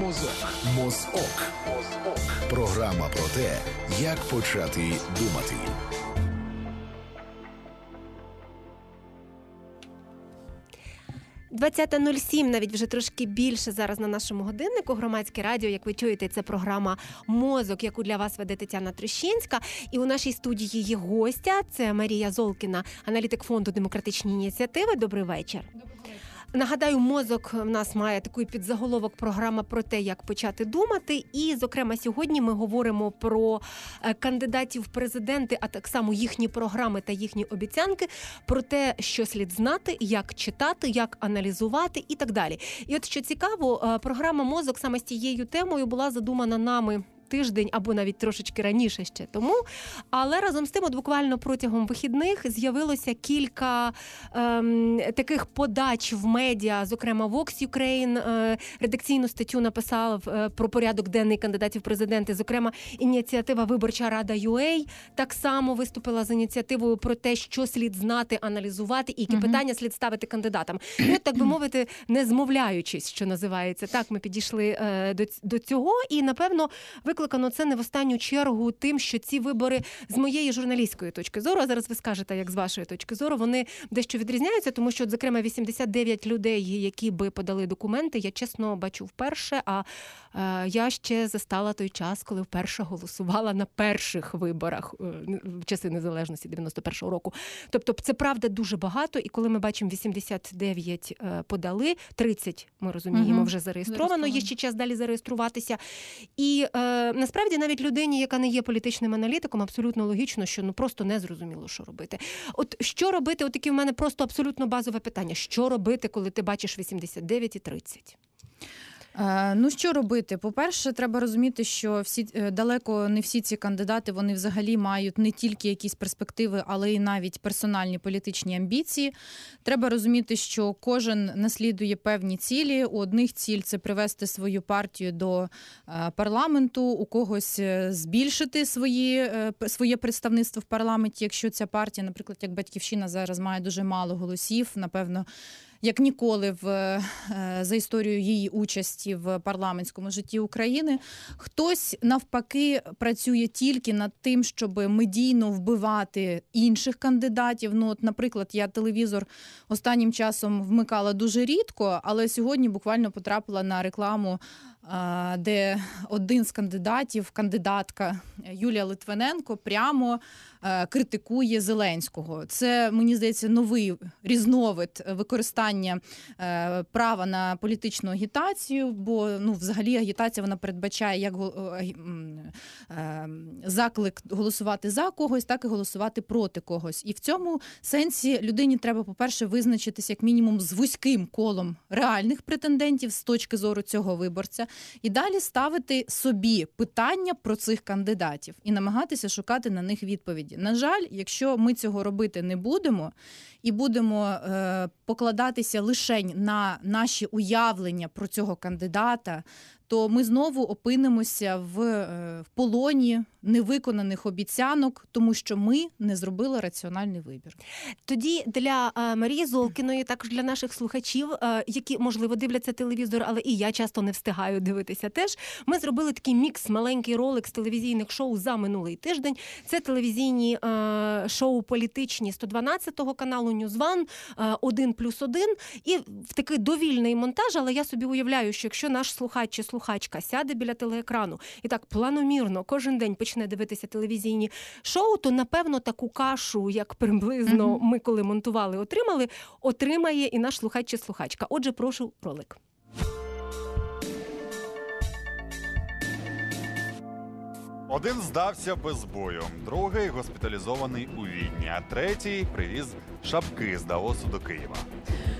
Мозок. Мозок. Мозок. Програма про те, як почати думати. «20.07», навіть вже трошки більше зараз на нашому годиннику. Громадське радіо, як ви чуєте, це програма Мозок, яку для вас веде Тетяна Трещинська. І у нашій студії є гостя. Це Марія Золкіна, аналітик фонду демократичні ініціативи. Добрий вечір. Нагадаю, мозок в нас має такий підзаголовок програма про те, як почати думати. І, зокрема, сьогодні ми говоримо про е, кандидатів в президенти, а так само їхні програми та їхні обіцянки, про те, що слід знати, як читати, як аналізувати і так далі. І от що цікаво, е, програма мозок саме з цією темою була задумана нами тиждень або навіть трошечки раніше ще тому. Але разом з тим, от буквально протягом вихідних з'явилося кілька ем, таких подач в медіа, зокрема Vox Ukraine е, редакційну статтю написав е, про порядок денний кандидатів в президенти. Зокрема, ініціатива Виборча Рада UA так само виступила з ініціативою про те, що слід знати, аналізувати і які uh питання слід ставити кандидатам. І от, так би мовити, не змовляючись, що називається так. Ми підійшли е, до, до цього, і напевно ви викликано це не в останню чергу тим, що ці вибори з моєї журналістської точки зору, а зараз ви скажете, як з вашої точки зору, вони дещо відрізняються, тому що, зокрема, 89 людей, які би подали документи, я чесно бачу вперше. А е, я ще застала той час, коли вперше голосувала на перших виборах е, в часи незалежності 91-го року. Тобто, це правда дуже багато. І коли ми бачимо 89 е, подали, 30, ми розуміємо, угу. вже зареєстровано. Є ще час далі зареєструватися. І е, насправді навіть людині, яка не є політичним аналітиком, абсолютно логічно, що ну просто не зрозуміло, що робити. От що робити? От таке в мене просто абсолютно базове питання: що робити, коли ти бачиш 89 і 30? Е, ну що робити? По-перше, треба розуміти, що всі е, далеко не всі ці кандидати вони взагалі мають не тільки якісь перспективи, але й навіть персональні політичні амбіції. Треба розуміти, що кожен наслідує певні цілі. У одних ціль це привести свою партію до е, парламенту, у когось збільшити свої, своє представництво в парламенті. Якщо ця партія, наприклад, як батьківщина зараз має дуже мало голосів, напевно як ніколи в е, за історію її участі в парламентському житті України. Хтось навпаки працює тільки над тим, щоб медійно вбивати інших кандидатів. Ну, от, наприклад, я телевізор останнім часом вмикала дуже рідко, але сьогодні буквально потрапила на рекламу де один з кандидатів, кандидатка Юлія Литвиненко, прямо е, критикує Зеленського. Це мені здається новий різновид використання е, права на політичну агітацію. Бо ну, взагалі агітація вона передбачає як е, заклик голосувати за когось, так і голосувати проти когось. І в цьому сенсі людині треба, по-перше, визначитися як мінімум з вузьким колом реальних претендентів з точки зору цього виборця і далі ставити собі питання про цих кандидатів і намагатися шукати на них відповіді. На жаль, якщо ми цього робити не будемо і будемо е, покладатися лише на наші уявлення про цього кандидата, то ми знову опинимося в, е, в полоні невиконаних обіцянок, тому що ми не зробили раціональний вибір. Тоді для е, Марії Золкіної, також для наших слухачів, е, які можливо дивляться телевізор, але і я часто не встигаю дивитися. Теж ми зробили такий мікс, маленький ролик з телевізійних шоу за минулий тиждень. Це телевізійні шоу політичні 112 каналу NewsOne, один плюс один. І в такий довільний монтаж. Але я собі уявляю, що якщо наш слухач чи слухач слухачка сяде біля телеекрану і так планомірно кожен день почне дивитися телевізійні шоу, то напевно таку кашу, як приблизно ми коли монтували, отримали, отримає і наш слухач чи слухачка. Отже, прошу ролик. Один здався без бою, другий госпіталізований у Відні, а третій привіз шапки з Даосу до Києва.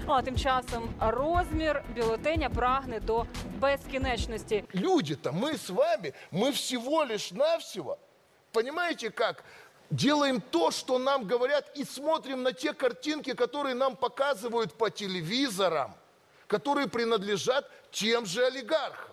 Ну а тим часом розмір бюлетеня прагне до безкінечності. Люди-то мы с вами, мы всего лишь навсего, понимаете как, делаем то, что нам говорят, и смотрим на те картинки, которые нам показывают по телевизорам, которые принадлежат тем же олигархам.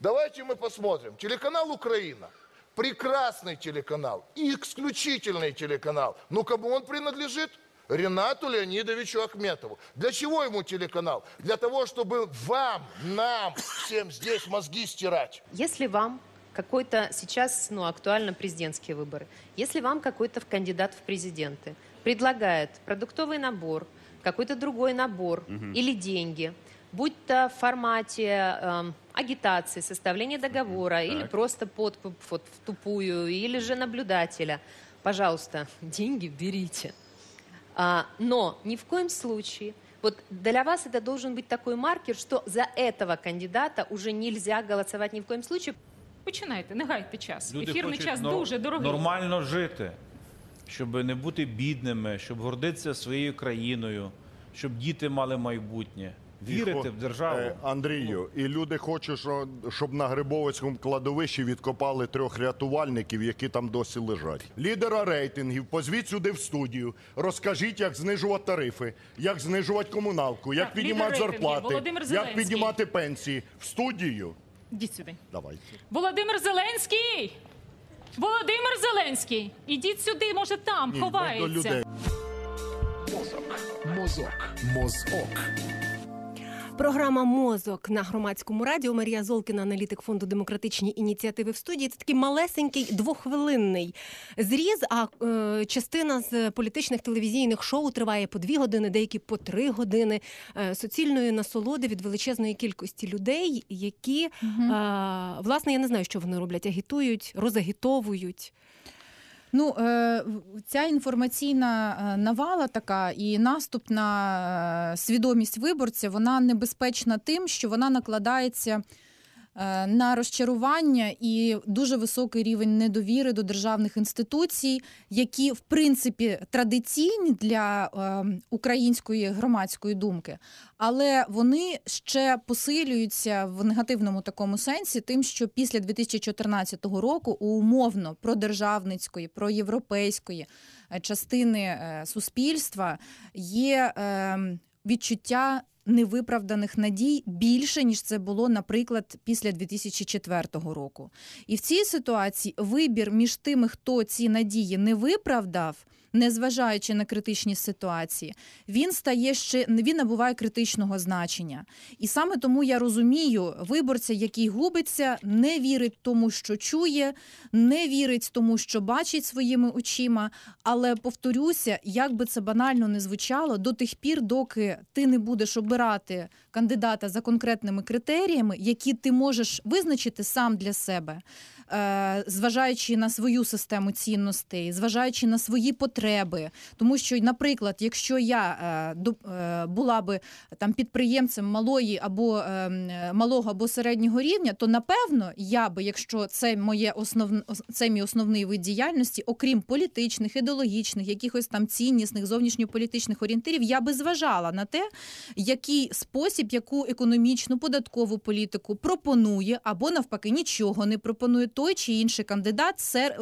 Давайте мы посмотрим. Телеканал «Украина». Прекрасный телеканал, исключительный телеканал. Но кому он принадлежит? Ренату Леонидовичу Ахметову. Для чего ему телеканал? Для того, чтобы вам, нам, всем здесь мозги стирать. Если вам какой-то сейчас ну, актуально президентские выборы, если вам какой-то кандидат в президенты предлагает продуктовый набор, какой-то другой набор или деньги, будь то в формате эм, агитации, составления договора или просто подкуп вот, в тупую, или же наблюдателя, пожалуйста, деньги берите. А, но ни в коем случае вот для вас это должен быть такой маркер, что за этого кандидата уже нельзя голосовать ни в коем случае. Починайте, не гайте час. Люди Ефірний хочуть час нор- дуже дорогий. нормально жити, щоб не бути бідними, щоб гордитися своєю країною, щоб діти мали майбутнє. Вірити в державу. Е, Андрію, і люди хочуть, що- щоб на Грибовицькому кладовищі відкопали трьох рятувальників, які там досі лежать. Лідера рейтингів, позвіть сюди в студію, розкажіть, як знижувати тарифи, як знижувати комуналку, як Так, піднімати зарплати, Володимир як піднімати пенсії. В студію. Ідіть сюди. Давайте. Володимир Зеленський! Володимир Зеленський! Ідіть сюди, може там, Ні, ховається. до людей. Мозок. Мозок. Програма Мозок на громадському радіо. Марія Золкіна, аналітик фонду демократичні ініціативи в студії. Це такий малесенький двохвилинний зріз. А е, частина з політичних телевізійних шоу триває по дві години, деякі по три години е, суцільної насолоди від величезної кількості людей, які е, власне я не знаю, що вони роблять, агітують, розагітовують. Ну, е, ця інформаційна е, навала така і наступ на е, свідомість виборця, вона небезпечна тим, що вона накладається на розчарування і дуже високий рівень недовіри до державних інституцій, які в принципі традиційні для е, української громадської думки, але вони ще посилюються в негативному такому сенсі, тим, що після 2014 року умовно продержавницької, проєвропейської е, частини е, суспільства є е, відчуття. Невиправданих надій більше ніж це було, наприклад, після 2004 року. І в цій ситуації вибір між тими, хто ці надії не виправдав, незважаючи на критичні ситуації, він стає ще він набуває критичного значення. І саме тому я розумію виборця, який губиться, не вірить тому, що чує, не вірить тому, що бачить своїми очима. Але повторюся, як би це банально не звучало, до тих пір, доки ти не будеш обирати кандидата за конкретними критеріями, які ти можеш визначити сам для себе. Е, Зважаючи на свою систему цінностей, зважаючи на свої потреби, тому що, наприклад, якщо я е, е, була би там підприємцем малої або малого або середнього рівня, то напевно я би, якщо це моє основне це мій основний вид діяльності, окрім політичних, ідеологічних, якихось там ціннісних зовнішньополітичних орієнтирів, я би зважала на те, який спосіб, яку економічну податкову політику пропонує, або навпаки нічого не пропонує той чи інший кандидат,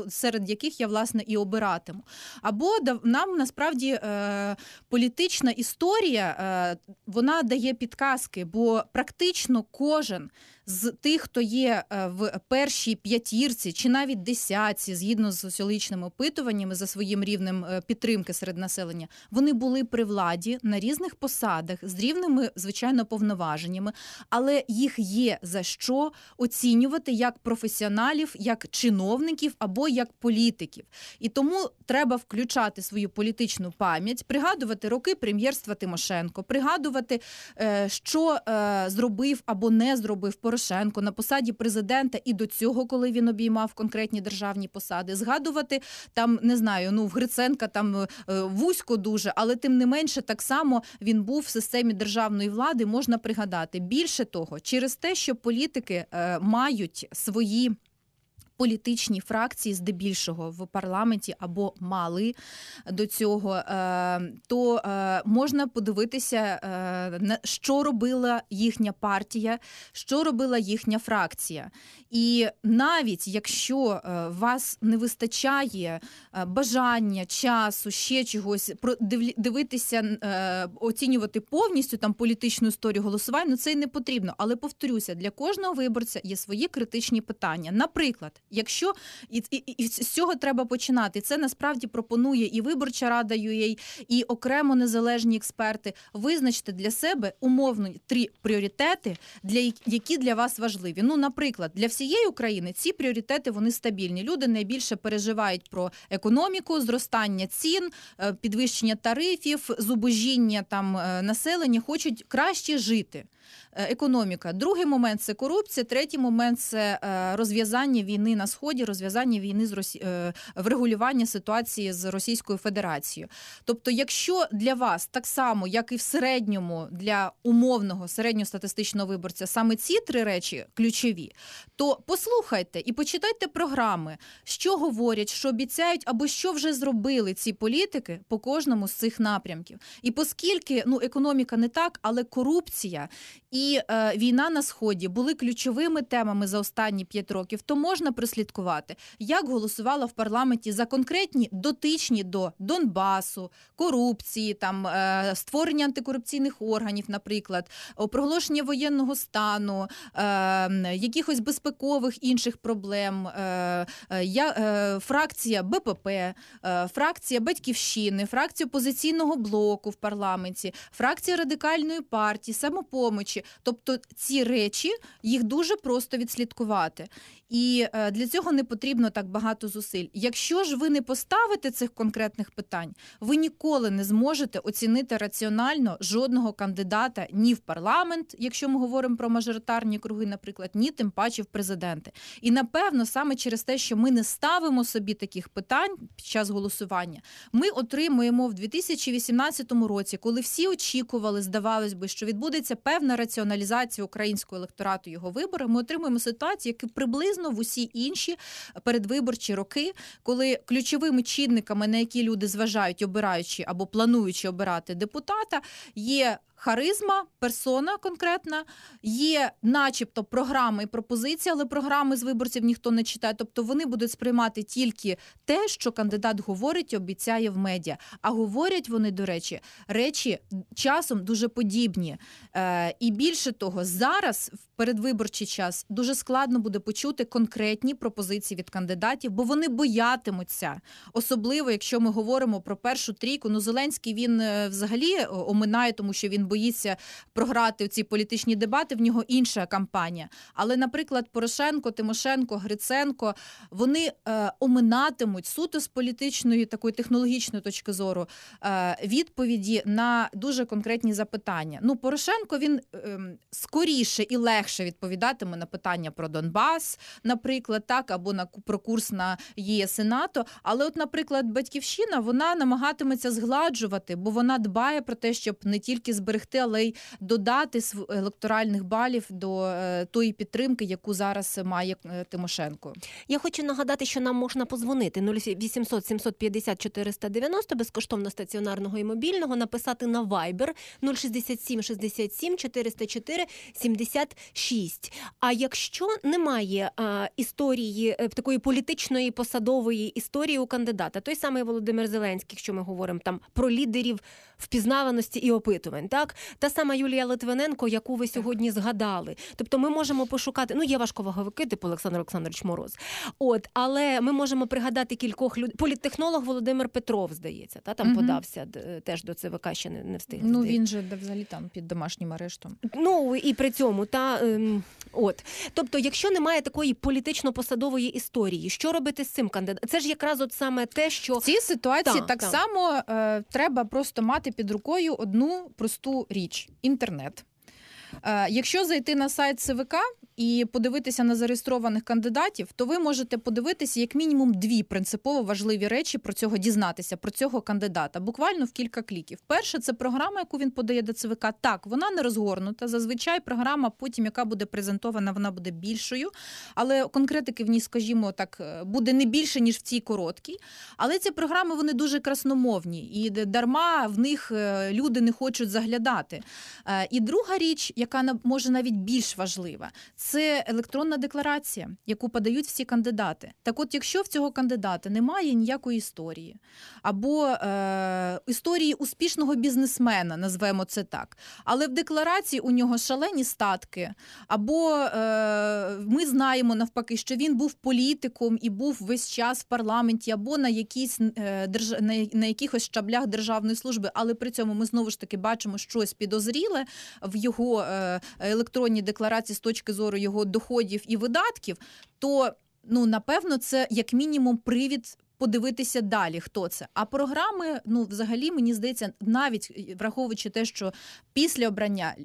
серед яких я власне і обиратиму. Або нам насправді е, політична історія е, вона дає підказки, бо практично кожен з тих, хто є е, в першій п'ятірці чи навіть десятці, згідно з соціологічними опитуваннями за своїм рівнем е, підтримки серед населення, вони були при владі на різних посадах з рівними, звичайно, повноваженнями, але їх є за що оцінювати як професіоналів, як чиновників або як політиків. І тому треба включати свою політичну пам'ять, пригадувати роки прем'єрства Тимошенко, пригадувати, е, що зробив або не зробив Порошенко на посаді президента і до цього, коли він обіймав конкретні державні посади, згадувати там, не знаю, ну в Гриценка там е, вузько дуже, але тим не менше, так само він був в системі державної влади. Можна пригадати. Більше того, через те, що політики е, мають свої. Політичні фракції здебільшого в парламенті або мали до цього, е, то е, можна подивитися, е, що робила їхня партія, що робила їхня фракція. І навіть якщо вас не вистачає бажання, часу, ще чогось дивитися, оцінювати повністю там політичну історію голосувань, ну це й не потрібно. Але повторюся, для кожного виборця є свої критичні питання. Наприклад, Якщо і, і, і з цього треба починати. Це насправді пропонує і виборча рада UA, і окремо незалежні експерти. Визначте для себе умовно три пріоритети, для які для вас важливі. Ну, наприклад, для всієї України ці пріоритети вони стабільні. Люди найбільше переживають про економіку, зростання цін, е, підвищення тарифів, зубожіння там е, населення, хочуть краще жити. Е, Економіка. Другий момент це корупція. Третій момент це е, розв'язання війни на сході, розв'язання війни з Росі... е, врегулювання ситуації з Російською Федерацією. Тобто, якщо для вас так само, як і в середньому для умовного середньостатистичного виборця, саме ці три речі ключові, то послухайте і почитайте програми, що говорять, що обіцяють, або що вже зробили ці політики по кожному з цих напрямків. І оскільки ну економіка не так, але корупція і е, війна на сході були ключовими темами за останні п'ять років, то можна прослідкувати, як голосувала в парламенті за конкретні дотичні до Донбасу, корупції, там е, створення антикорупційних органів, наприклад, проголошення воєнного стану, е, якихось безпекових інших проблем. Е, е, е, фракція БПП, е, фракція Батьківщини, фракція опозиційного блоку в парламенті, фракція радикальної партії, самопомочі. Тобто ці речі їх дуже просто відслідкувати. І е, для цього не потрібно так багато зусиль. Якщо ж ви не поставите цих конкретних питань, ви ніколи не зможете оцінити раціонально жодного кандидата ні в парламент, якщо ми говоримо про мажоритарні круги, наприклад, ні тим паче в президенти. І напевно, саме через те, що ми не ставимо собі таких питань під час голосування, ми отримуємо в 2018 році, коли всі очікували, здавалось би, що відбудеться певна раціоналізація українського електорату його вибори. Ми отримуємо ситуацію, яка приблизно в усі інші передвиборчі роки, коли ключовими чинниками, на які люди зважають, обираючи або плануючи обирати депутата, є. Харизма, персона конкретна, є, начебто, програми і пропозиції, але програми з виборців ніхто не читає. Тобто вони будуть сприймати тільки те, що кандидат говорить і обіцяє в медіа. А говорять вони, до речі, речі часом дуже подібні. Е, і більше того, зараз в передвиборчий час дуже складно буде почути конкретні пропозиції від кандидатів, бо вони боятимуться. Особливо, якщо ми говоримо про першу трійку. Ну, Зеленський він е, взагалі е, оминає, тому що він боїться програти ці політичні дебати. В нього інша кампанія. Але, наприклад, Порошенко, Тимошенко, Гриценко вони е, оминатимуть суто з політичної такої технологічної точки зору е, відповіді на дуже конкретні запитання. Ну, Порошенко він е, скоріше і легше відповідатиме на питання про Донбас, наприклад, так або на про курс на ЄС і НАТО. Але, от, наприклад, батьківщина вона намагатиметься згладжувати, бо вона дбає про те, щоб не тільки зберегти, але й додати електоральних балів до е, тої підтримки, яку зараз має е, Тимошенко. Я хочу нагадати, що нам можна позвонити 0800 750 490 безкоштовно стаціонарного і мобільного, написати на Viber 067 67 404 76. А якщо немає а, історії е, такої політичної посадової історії у кандидата, той самий Володимир Зеленський, якщо ми говоримо там про лідерів впізнаваності і опитувань, так та сама Юлія Литвиненко, яку ви сьогодні згадали. Тобто, ми можемо пошукати. Ну є важковаговики, типу Олександр Олександрович Мороз. От, але ми можемо пригадати кількох людей. Політтехнолог Володимир Петров, здається, та там Мгм. подався теж до ЦВК ще не, не встиг. Ну він же де взагалі там під домашнім арештом. Ну і при цьому та ем, от тобто, якщо немає такої політично-посадової історії, що робити з цим кандидатом? Це ж якраз от саме те, що В цій ситуації Так, так, так. само е, треба просто мати під рукою одну просту річ інтернет. Е, якщо зайти на сайт ЦВК і подивитися на зареєстрованих кандидатів, то ви можете подивитися як мінімум дві принципово важливі речі про цього дізнатися, про цього кандидата, буквально в кілька кліків. Перше, це програма, яку він подає до ЦВК. Так, вона не розгорнута. Зазвичай програма, потім яка буде презентована, вона буде більшою. Але конкретики в ній, скажімо так, е, буде не більше, ніж в цій короткій. Але ці програми вони дуже красномовні, і дарма в них е, люди не хочуть заглядати. Е, І друга річ, яка може навіть більш важлива, це це електронна декларація, яку подають всі кандидати. Так, от, якщо в цього кандидата немає ніякої історії, або е, історії успішного бізнесмена, назвемо це так, але в декларації у нього шалені статки, або е, ми знаємо навпаки, що він був політиком і був весь час в парламенті, або на якісь е, на, на якихось щаблях державної служби, але при цьому ми знову ж таки бачимо щось підозріле в його е, електронній декларації з точки зору його доходів і видатків, то ну напевно це як мінімум привід. Подивитися далі, хто це. А програми, ну взагалі, мені здається, навіть враховуючи те, що після обрання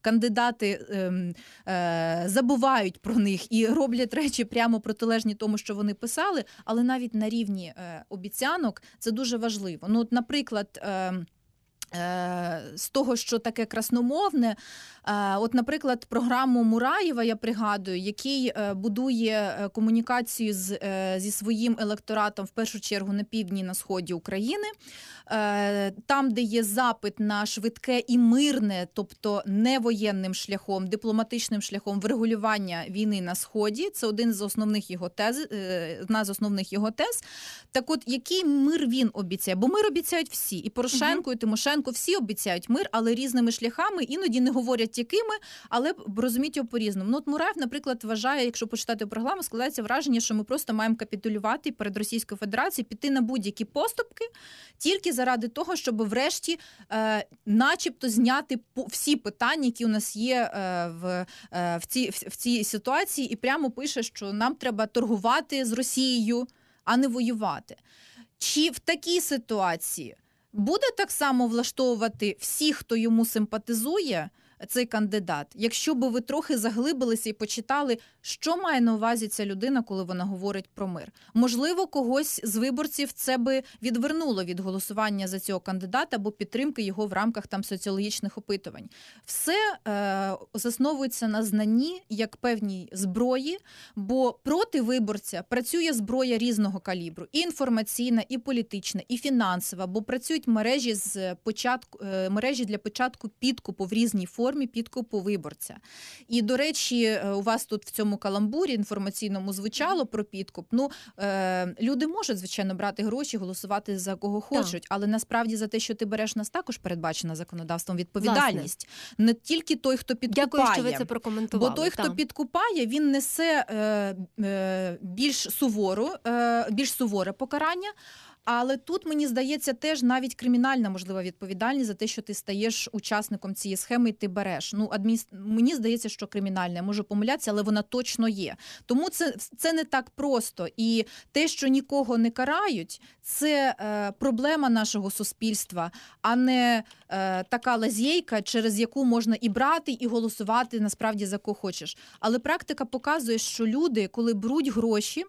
кандидати ем, е, забувають про них і роблять речі прямо протилежні тому, що вони писали, але навіть на рівні е, обіцянок це дуже важливо. Ну, от, наприклад. Е, з того, що таке красномовне, от, наприклад, програму Мураєва, я пригадую, який е, будує е, комунікацію з, е, зі своїм електоратом в першу чергу на півдні на сході України, там, де є запит на швидке і мирне, тобто не воєнним шляхом, дипломатичним шляхом врегулювання війни на сході. Це один з основних його тез, одна з основних його тез. Так, от який мир він обіцяє? Бо мир обіцяють всі, і Порошенко, і Тимошенко, всі обіцяють мир, але різними шляхами іноді не говорять якими, але розуміють його по різному. Ну от Мураєв, наприклад, вважає, якщо почитати програму, складається враження, що ми просто маємо капітулювати перед Російською Федерацією, піти на будь-які поступки тільки заради того, щоб врешті, е, начебто, зняти всі питання, які у нас є е, в е, в, цій, в цій ситуації, і прямо пише, що нам треба торгувати з Росією, а не воювати. Чи в такій ситуації буде так само влаштовувати всіх, хто йому симпатизує? Цей кандидат. Якщо би ви трохи заглибилися і почитали, що має на увазі ця людина, коли вона говорить про мир. Можливо, когось з виборців це би відвернуло від голосування за цього кандидата або підтримки його в рамках там соціологічних опитувань. Все е, засновується на знанні як певній зброї, бо проти виборця працює зброя різного калібру: і інформаційна, і політична, і фінансова, бо працюють мережі з початку е, мережі для початку підкупу в різній формі формі підкупу виборця. І, до речі, е, у вас тут в цьому каламбурі інформаційному звучало про підкуп. Ну е, люди можуть звичайно брати гроші, голосувати за кого хочуть, так. але насправді за те, що ти береш нас, також передбачена законодавством відповідальність. Власне. Не тільки той, хто підкупає, Дякую, що ви це прокоментували. Бо той, хто так. підкупає, він несе е, е, більш сувору, е, більш суворе покарання. Але тут мені здається теж навіть кримінальна можлива відповідальність за те, що ти стаєш учасником цієї схеми, і ти береш. Ну адміністр... мені здається, що кримінальна можу помилятися, але вона точно є. Тому це це не так просто. І те, що нікого не карають, це е, проблема нашого суспільства, а не е, така лазєйка, через яку можна і брати, і голосувати насправді за кого хочеш. Але практика показує, що люди, коли беруть гроші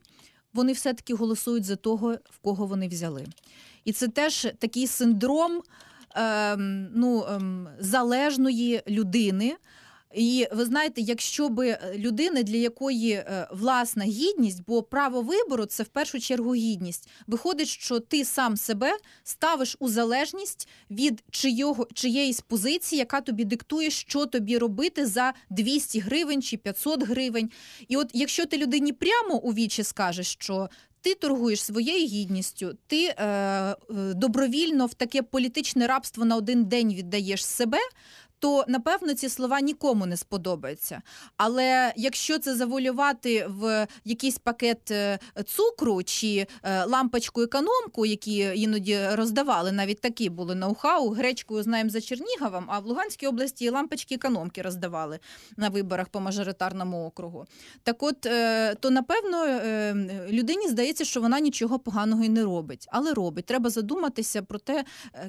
вони все-таки голосують за того, в кого вони взяли. І це теж такий синдром ем, ну, ем, залежної людини. І ви знаєте, якщо би е, людина, для якої е, власна гідність, бо право вибору це в першу чергу гідність, виходить, що ти сам себе ставиш у залежність від чийого, чиєїсь позиції, яка тобі диктує, що тобі робити за 200 гривень чи 500 гривень. І от якщо ти людині прямо у вічі скажеш, що ти торгуєш своєю гідністю, ти е, е добровільно в таке політичне рабство на один день віддаєш себе, то напевно ці слова нікому не сподобаються. Але якщо це заволювати в якийсь пакет е, цукру чи е, лампочку економку, які іноді роздавали, навіть такі були ноу-хау, гречкою знаємо за Черніговом, а в Луганській області лампочки економки роздавали на виборах по мажоритарному округу. Так, от е, то напевно людині здається, що вона нічого поганого і не робить, але робить. Треба задуматися про те,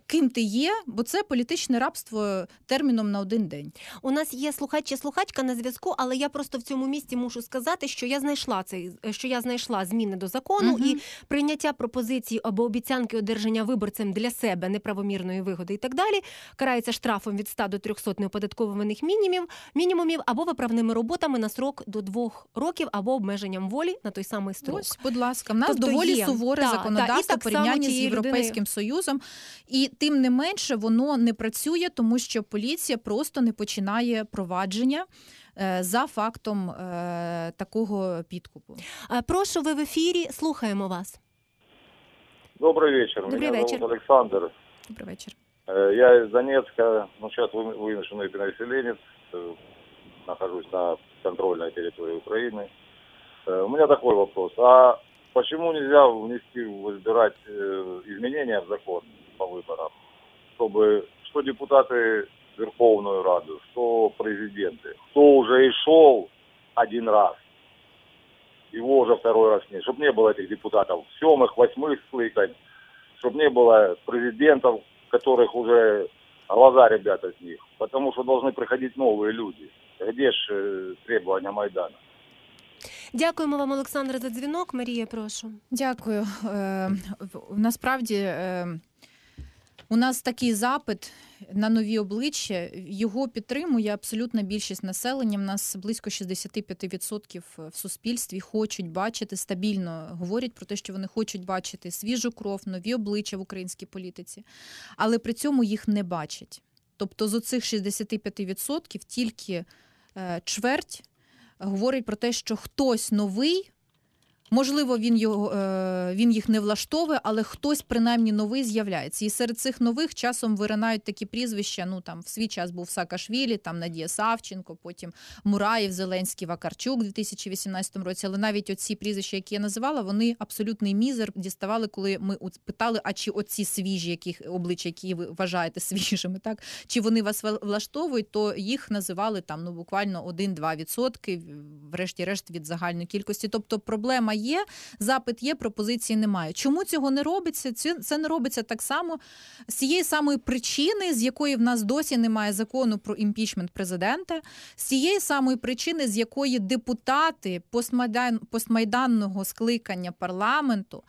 ким ти є, бо це політичне рабство терміном терміном на один день. У нас є слухач чи слухачка на зв'язку, але я просто в цьому місці мушу сказати, що я знайшла цей, що я знайшла зміни до закону угу. і прийняття пропозиції або обіцянки одержання виборцем для себе неправомірної вигоди і так далі. Карається штрафом від 100 до 300 неоподатковуваних мінімумів, мінімумів або виправними роботами на срок до двох років, або обмеженням волі на той самий строк. Ось, будь ласка, в нас тобто доволі є. суворе та, законодавство порівняння з європейським людини... союзом, і тим не менше воно не працює, тому що поліція опозиція просто не починає провадження е, за фактом е, такого підкупу. Е, Прошу, ви в ефірі. Слухаємо вас. Добрый вечер. Добрый Меня вечер. зовут Александр. Добрий вечір. Э, Я из Донецка, ну сейчас вы- вынужденный переселенец, э, нахожусь на контрольной территории Украины. Э, У меня такой вопрос. А почему нельзя внести, выбирать э, изменения в закон по выборам, чтобы что депутаты в Верховную Раду, что президенты, кто уже и шел один раз, его уже второй раз нет, чтобы не было этих депутатов семых, восьмых скликань, чтобы не было президентов, которых уже глаза ребята с них, потому что должны приходить новые люди. Где ж э, требования Майдана? Дякуємо вам, Олександре, за дзвінок. Марія, прошу. Дякую. Е, в- Насправді е, у нас такий запит на нові обличчя. Його підтримує абсолютна більшість населення. У нас близько 65% в суспільстві хочуть бачити стабільно, говорять про те, що вони хочуть бачити свіжу кров, нові обличчя в українській політиці, але при цьому їх не бачать. Тобто з оцих 65% тільки е, чверть говорить про те, що хтось новий. Можливо, він його е, він їх не влаштовує, але хтось принаймні новий з'являється. І серед цих нових часом виринають такі прізвища. Ну там в свій час був Саакашвілі, там Надія Савченко, потім Мураєв, Зеленський, Вакарчук у 2018 році. Але навіть оці прізвища, які я називала, вони абсолютний мізер діставали, коли ми питали, а чи оці свіжі, яких обличчя, які ви вважаєте свіжими, так чи вони вас вла- влаштовують, то їх називали там ну буквально 1-2 відсотки, врешті-решт від загальної кількості. Тобто проблема є, запит є, пропозиції немає. Чому цього не робиться? Це, не робиться так само з цієї самої причини, з якої в нас досі немає закону про імпічмент президента, з цієї самої причини, з якої депутати постмайдан, постмайданного скликання парламенту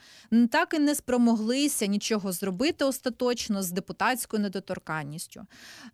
так і не спромоглися нічого зробити остаточно з депутатською недоторканністю.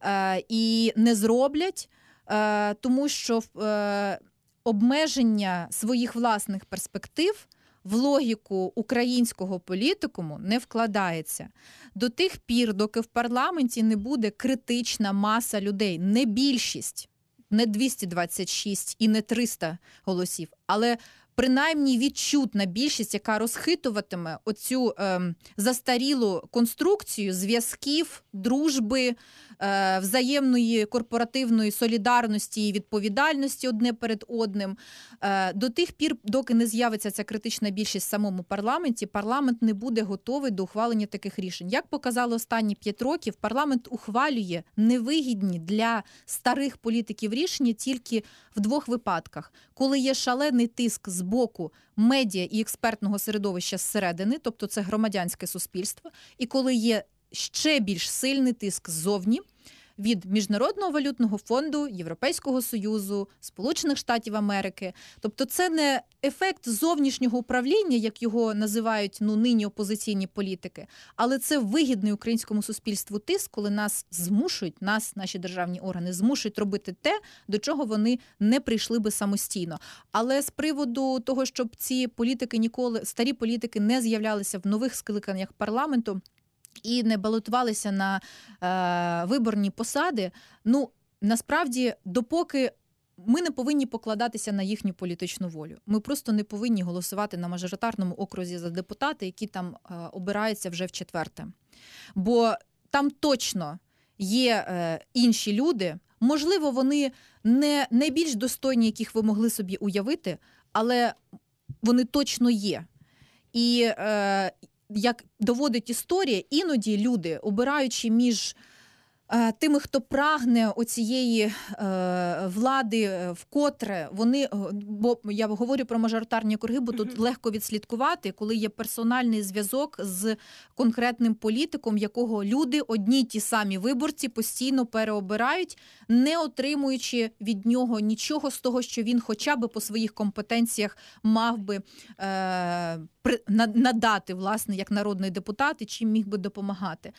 Е, і не зроблять, е, тому що е, обмеження своїх власних перспектив в логіку українського політикуму не вкладається. До тих пір, доки в парламенті не буде критична маса людей, не більшість, не 226 і не 300 голосів, але принаймні відчутна більшість, яка розхитуватиме оцю ем, застарілу конструкцію зв'язків, дружби, е, взаємної корпоративної солідарності і відповідальності одне перед одним. Е, до тих пір, доки не з'явиться ця критична більшість в самому парламенті, парламент не буде готовий до ухвалення таких рішень. Як показало останні п'ять років, парламент ухвалює невигідні для старих політиків рішення тільки в двох випадках, коли є шалений тиск з боку медіа і експертного середовища зсередини, тобто це громадянське суспільство, і коли є ще більш сильний тиск ззовні. Від міжнародного валютного фонду, Європейського союзу, Сполучених Штатів Америки, тобто це не ефект зовнішнього управління, як його називають ну нині опозиційні політики, але це вигідний українському суспільству тиск, коли нас змушують, нас, наші державні органи, змушують робити те, до чого вони не прийшли би самостійно. Але з приводу того, щоб ці політики ніколи старі політики не з'являлися в нових скликаннях парламенту і не балотувалися на е, виборні посади. Ну насправді, допоки ми не повинні покладатися на їхню політичну волю. Ми просто не повинні голосувати на мажоритарному окрузі за депутати, які там е, обираються вже в четверте. Бо там точно є е, інші люди. Можливо, вони не найбільш достойні, яких ви могли собі уявити, але вони точно є. І е, як доводить історія, іноді люди, обираючи між тими, хто прагне оцієї е, влади е, вкотре, вони е, бо я говорю про мажоритарні округи, бо тут легко відслідкувати, коли є персональний зв'язок з конкретним політиком, якого люди, одні ті самі виборці, постійно переобирають, не отримуючи від нього нічого з того, що він, хоча б по своїх компетенціях, мав би е, надати, власне, як народний депутат, і чим міг би допомагати.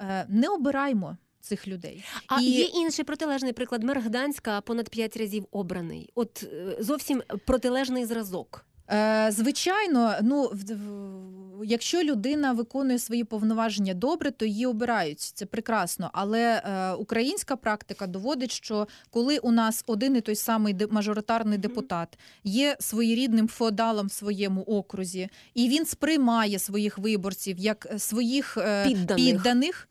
Е, не обираймо цих людей. А І- є інший протилежний приклад. Мер Гданська понад п'ять разів обраний. От е, зовсім протилежний зразок. Е, Звичайно, ну в- в- якщо людина виконує свої повноваження добре, то її обирають. Це прекрасно. Але е, українська практика доводить, що коли у нас один і той самий мажоритарний депутат є своєрідним феодалом в своєму окрузі, і він сприймає своїх виборців як своїх е, Підданих. підданих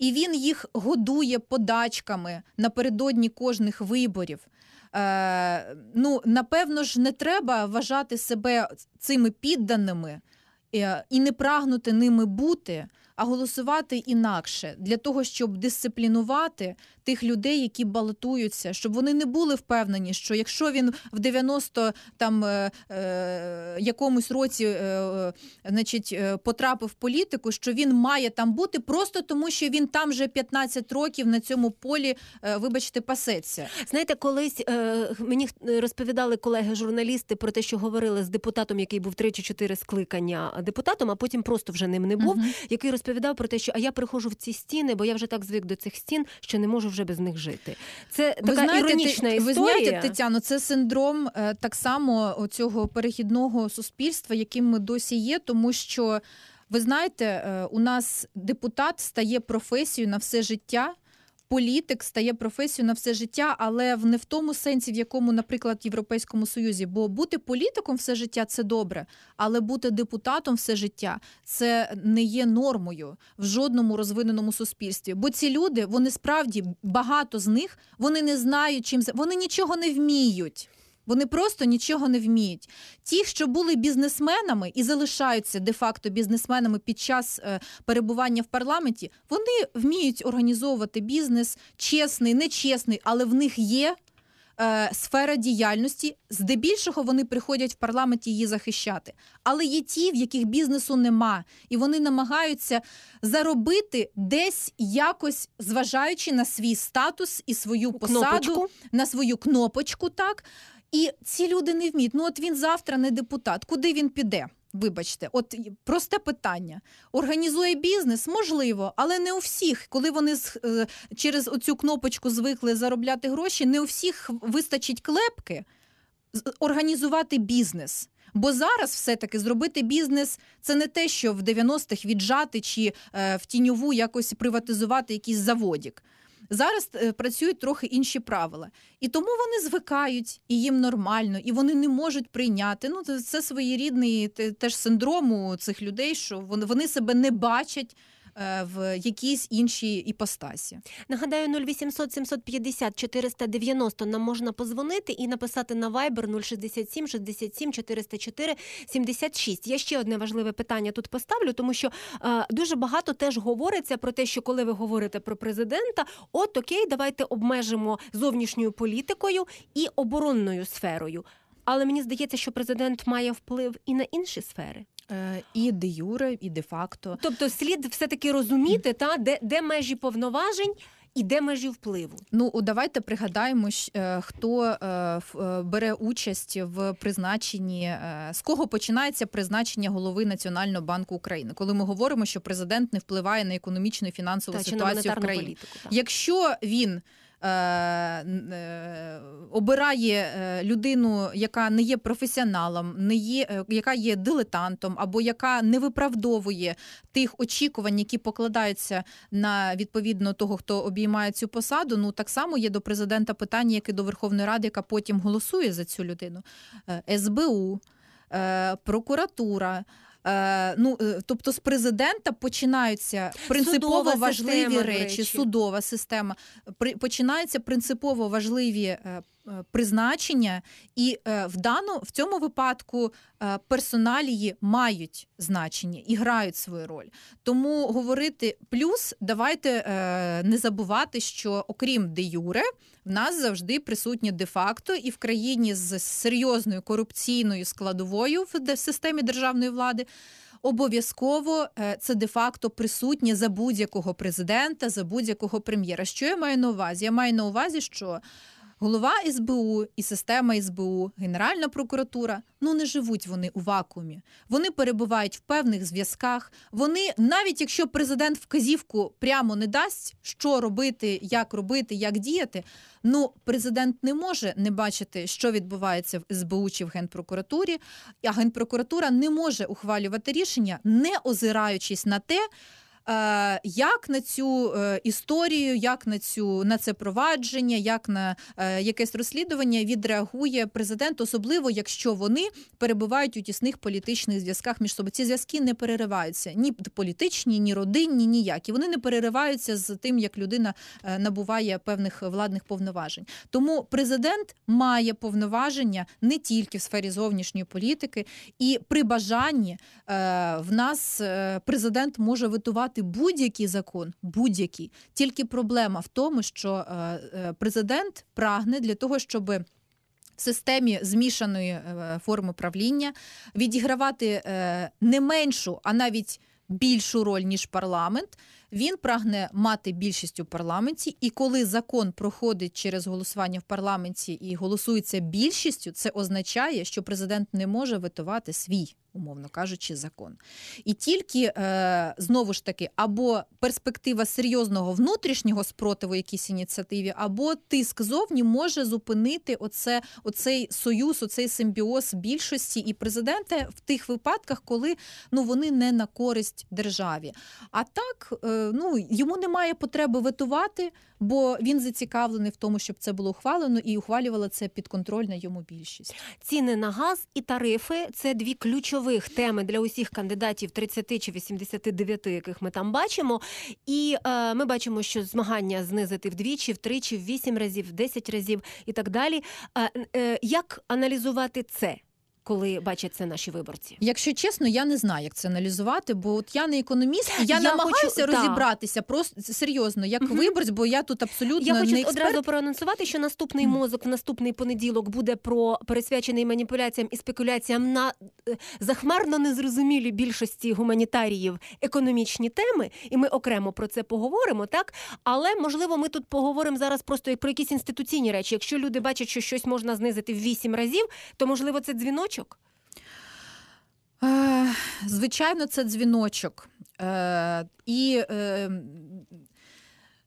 і він їх годує подачками напередодні кожних виборів. Е, ну, напевно ж, не треба вважати себе цими підданими е, і не прагнути ними бути, а голосувати інакше для того, щоб дисциплінувати тих людей, які балотуються, щоб вони не були впевнені, що якщо він в 90 там е, е, якомусь році е, е, значить, е, потрапив в політику, що він має там бути просто тому, що він там вже 15 років на цьому полі, е, вибачте, пасеться. Знаєте, колись е, мені розповідали колеги-журналісти про те, що говорили з депутатом, який був три чи чотири скликання депутатом, а потім просто вже ним не був, Мгм. який розповідав про те, що а я приходжу в ці стіни, бо я вже так звик до цих стін, що не можу вже без них жити. Це така іронічна ти, історія. ви знаєте, Тетяно, це синдром е, так само цього перехідного суспільства, яким ми досі є, тому що ви знаєте, е, у нас депутат стає професією на все життя. Політик стає професією на все життя, але в не в тому сенсі, в якому, наприклад, в Європейському Союзі. Бо бути політиком все життя це добре, але бути депутатом все життя це не є нормою в жодному розвиненому суспільстві. Бо ці люди, вони справді багато з них вони не знають, чим вони нічого не вміють. Вони просто нічого не вміють. Ті, що були бізнесменами і залишаються де-факто бізнесменами під час е, перебування в парламенті, вони вміють організовувати бізнес чесний, нечесний, але в них є е, сфера діяльності. Здебільшого вони приходять в парламент її захищати. Але є ті, в яких бізнесу нема, і вони намагаються заробити десь якось, зважаючи на свій статус і свою посаду, кнопочку. на свою кнопочку, так. І ці люди не вміють. Ну, от він завтра не депутат. Куди він піде? Вибачте, от просте питання. Організує бізнес, можливо, але не у всіх. Коли вони з- е, через оцю кнопочку звикли заробляти гроші, не у всіх вистачить клепки організувати бізнес. Бо зараз все-таки зробити бізнес це не те, що в 90-х віджати чи е, в тіньову якось приватизувати якийсь заводік. Зараз е, працюють трохи інші правила. І тому вони звикають, і їм нормально, і вони не можуть прийняти. Ну, це, своєрідний те- теж синдром у цих людей, що вони, себе не бачать в якійсь іншій іпостасі. Нагадаю, 0800 750 490 нам можна позвонити і написати на Viber 067 67 404 76. Я ще одне важливе питання тут поставлю, тому що е, дуже багато теж говориться про те, що коли ви говорите про президента, от окей, давайте обмежимо зовнішньою політикою і оборонною сферою. Але мені здається, що президент має вплив і на інші сфери. Е, І де юре, і де факто. Тобто слід все-таки розуміти, та, де, де межі повноважень і де межі впливу. Ну, давайте пригадаємо, е, хто е, бере участь в призначенні, з кого починається призначення голови Національного банку України, коли ми говоримо, що президент не впливає на економічну і фінансову Та, ситуацію в країні. політику. Якщо він обирає е, людину, яка не є професіоналом, не є, е, яка є дилетантом, або яка не виправдовує тих очікувань, які покладаються на відповідно того, хто обіймає цю посаду, ну так само є до президента питання, як і до Верховної Ради, яка потім голосує за цю людину. Е, СБУ, е, прокуратура. Е, ну, е, тобто з президента починаються принципово Судова важливі система, речі, речі. судова система. При, починаються принципово важливі е, е, призначення, і е, в дану в цьому випадку е, персоналії мають значення і грають свою роль. Тому говорити плюс, давайте е, не забувати, що окрім де юре, в нас завжди присутнє де-факто і в країні з серйозною корупційною складовою в системі державної влади. Обов'язково е, це де-факто присутнє за будь-якого президента, за будь-якого прем'єра. Що я маю на увазі? Я маю на увазі, що голова СБУ і система СБУ, Генеральна прокуратура ну не живуть вони у вакуумі. Вони перебувають в певних зв'язках. Вони, навіть якщо президент вказівку прямо не дасть, що робити, як робити, як діяти. Ну, президент не може не бачити, що відбувається в СБУ чи в генпрокуратурі, а генпрокуратура не може ухвалювати рішення, не озираючись на те. Е, як на цю е, історію, як на цю на це провадження, як на е, якесь розслідування відреагує президент, особливо якщо вони перебувають у тісних політичних зв'язках між собою. Ці зв'язки не перериваються ні політичні, ні родинні, ніякі. Вони не перериваються з тим, як людина набуває певних владних повноважень. Тому президент має повноваження не тільки в сфері зовнішньої політики, і при бажанні в нас президент може витувати приймати будь-який закон, будь-який. Тільки проблема в тому, що е, е, президент прагне для того, щоб в системі змішаної е, форми правління відігравати не меншу, а навіть більшу роль ніж парламент. Він прагне мати більшість у парламенті, і коли закон проходить через голосування в парламенті і голосується більшістю, це означає, що президент не може витувати свій умовно кажучи, закон. І тільки е, знову ж таки або перспектива серйозного внутрішнього спротиву якійсь ініціативі, або тиск зовні може зупинити оце, оцей союз, оцей симбіоз більшості і президента в тих випадках, коли ну вони не на користь державі. А так е, ну йому немає потреби витувати, бо він зацікавлений в тому, щоб це було ухвалено, і ухвалювала це підконтрольна йому більшість. Ціни на газ і тарифи це дві ключових теми для усіх кандидатів 30 чи 89, яких ми там бачимо. І е, ми бачимо, що змагання знизити вдвічі, втричі, в 8 разів, в 10 разів і так далі. Е, е, як аналізувати це? Коли бачать це наші виборці? Якщо чесно, я не знаю, як це аналізувати, бо от я не економіст, я, я намагаюся хочу... розібратися просто серйозно, як угу. виборець, бо я тут абсолютно я хочу не експерт. одразу проанонсувати, що наступний мозок в наступний понеділок буде про пересвячений маніпуляціям і спекуляціям на е, захмарно незрозумілі більшості гуманітаріїв економічні теми, і ми окремо про це поговоримо, так але можливо, ми тут поговоримо зараз просто як про якісь інституційні речі. Якщо люди бачать, що щось можна знизити в вісім разів, то можливо це дзвіночок дзвіночок? Е, звичайно, це дзвіночок. Е, і е,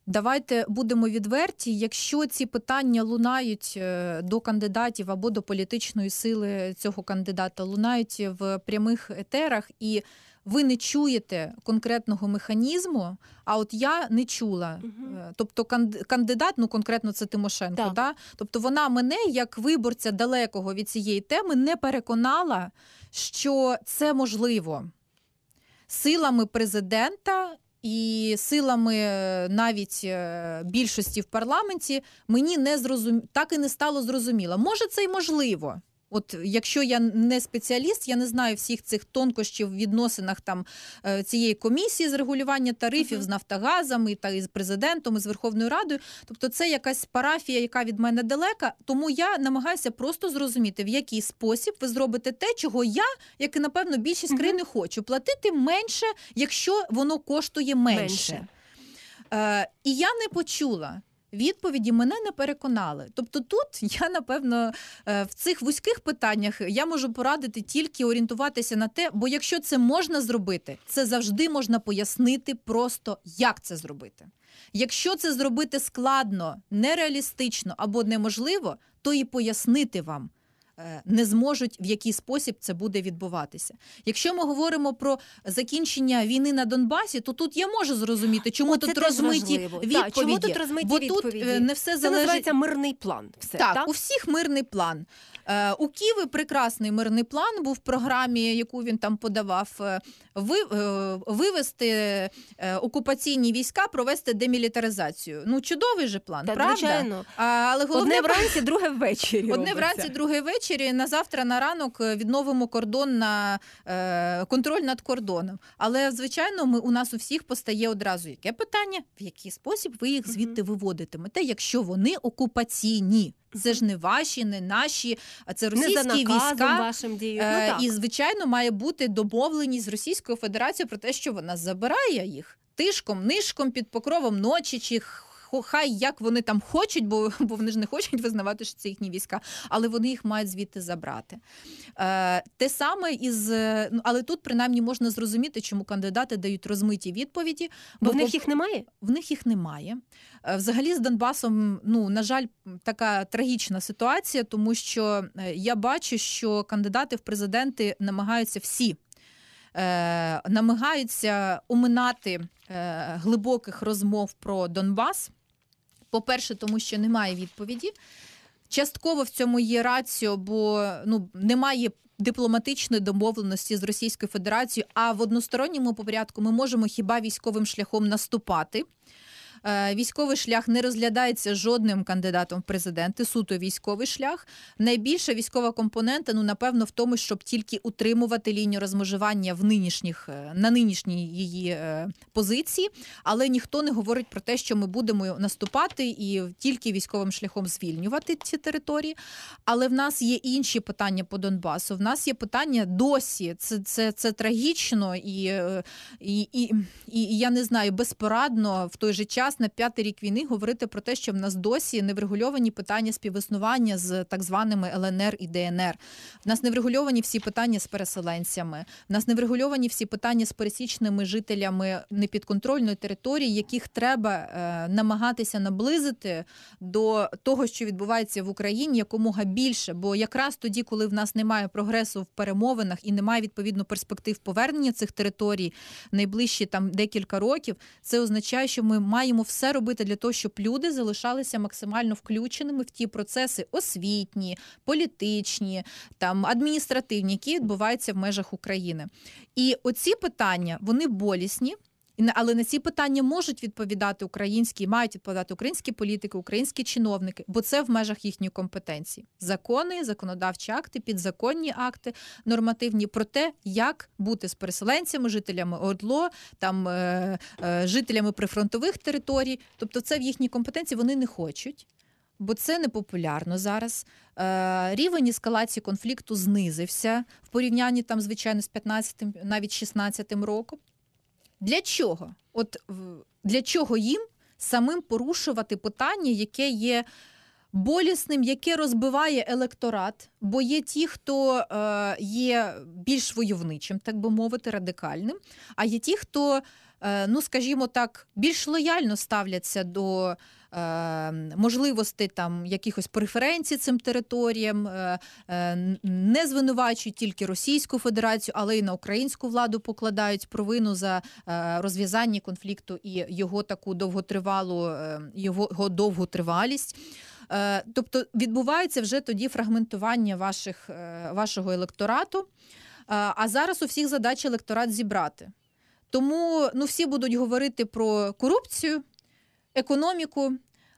давайте будемо відверті, якщо ці питання лунають до кандидатів або до політичної сили цього кандидата, лунають в прямих етерах і ви не чуєте конкретного механізму, а от я не чула. Угу. Тобто, кандидат, ну конкретно це Тимошенко, да? тобто вона мене, як виборця далекого від цієї теми, не переконала, що це можливо силами президента. І силами е, навіть е, більшості в парламенті мені не зрозум... так і не стало зрозуміло. Може, це й можливо. От якщо я не спеціаліст, я не знаю всіх цих тонкощів в відносинах там е, цієї комісії з регулювання тарифів uh -huh. з Нафтогазом і та із президентом і з Верховною Радою. Тобто, це якась парафія, яка від мене далека. Тому я намагаюся просто зрозуміти, в який спосіб ви зробите те, чого я, як і напевно, більшість uh -huh. країни хочу платити менше, якщо воно коштує менше. менше. Е, І я не почула відповіді мене не переконали. Тобто, тут я напевно е, в цих вузьких питаннях я можу порадити тільки орієнтуватися на те, бо якщо це можна зробити, це завжди можна пояснити просто, як це зробити. Якщо це зробити складно, нереалістично або неможливо, то і пояснити вам. Е, не зможуть в який спосіб це буде відбуватися. Якщо ми говоримо про закінчення війни на Донбасі, то тут я можу зрозуміти, чому О, тут розмиті відповіді. Так, чому тут розмиті бо відповіді? тут не все це залежить... називається мирний план. Все, так, так, у всіх мирний план. Е, у Києві прекрасний мирний план був в програмі, яку він там подавав. Е, ви, вивести окупаційні війська, провести демілітаризацію. Ну чудовий же план, так, правда? Звичайно. А, але головне одне вранці, друге ввечері. Одне вранці, друге ввечері ввечері на завтра на ранок е, відновимо кордон на е, контроль над кордоном. Але звичайно, ми у нас у всіх постає одразу яке питання, в який спосіб ви їх звідти виводитимете, якщо вони окупаційні. Це ж не ваші, не наші, а це російські не війська. вашим діють. Е, ну, так. І звичайно має бути домовленість з Російською Федерацією про те, що вона забирає їх тишком, нишком під покровом ночі чи хай як вони там хочуть, бо бо вони ж не хочуть визнавати, що це їхні війська, але вони їх мають звідти забрати. Е, Те саме із ну, але тут принаймні можна зрозуміти, чому кандидати дають розмиті відповіді, бо, бо в них їх немає. В них їх немає. Е, взагалі з Донбасом, ну на жаль, така трагічна ситуація, тому що е, я бачу, що кандидати в президенти намагаються всі. Е, намагаються оминати е, глибоких розмов про Донбас. По-перше, тому що немає відповіді. Частково в цьому є раціо, бо ну немає дипломатичної домовленості з Російською Федерацією. А в односторонньому порядку ми можемо хіба військовим шляхом наступати. Е, військовий шлях не розглядається жодним кандидатом в президенти, суто військовий шлях. Найбільша військова компонента, ну напевно, в тому, щоб тільки утримувати лінію розмежування в нинішніх е, на нинішній її е, позиції, але ніхто не говорить про те, що ми будемо наступати і тільки військовим шляхом звільнювати ці території. Але в нас є інші питання по Донбасу. В нас є питання досі. Це це, це трагічно і, і, і, і я не знаю, безпорадно в той же час час на п'ятий рік війни говорити про те, що в нас досі не врегульовані питання співіснування з так званими ЛНР і ДНР. В нас не врегульовані всі питання з переселенцями. В нас не врегульовані всі питання з пересічними жителями непідконтрольної території, яких треба е, намагатися наблизити до того, що відбувається в Україні, якомога більше. Бо якраз тоді, коли в нас немає прогресу в перемовинах і немає відповідно перспектив повернення цих територій найближчі там декілька років, це означає, що ми маємо все робити для того, щоб люди залишалися максимально включеними в ті процеси освітні, політичні, там адміністративні, які відбуваються в межах України. І оці питання вони болісні. Але на ці питання можуть відповідати українські, мають відповідати українські політики, українські чиновники, бо це в межах їхньої компетенції. Закони, законодавчі акти, підзаконні акти нормативні про те, як бути з переселенцями, жителями ОРДЛО, там е, е, жителями прифронтових територій. Тобто, це в їхній компетенції вони не хочуть. Бо це непопулярно зараз. Е, Рівень ескалації конфлікту знизився в порівнянні там, звичайно, з 15-м, навіть 16-м роком. Для чого? От для чого їм самим порушувати питання, яке є болісним, яке розбиває електорат? Бо є ті, хто е, є більш войовничим, так би мовити, радикальним, а є ті, хто, е, ну скажімо так, більш лояльно ставляться до. Ем, можливостей там якихось преференцій цим територіям, е, е, не звинувачують тільки Російську Федерацію, але й на українську владу покладають провину за е, розв'язання конфлікту і його таку довготривалу, його довготривалість. Тобто відбувається вже тоді фрагментування ваших, вашого електорату. А зараз у всіх задача електорат зібрати. Тому ну, всі будуть говорити про корупцію економіку.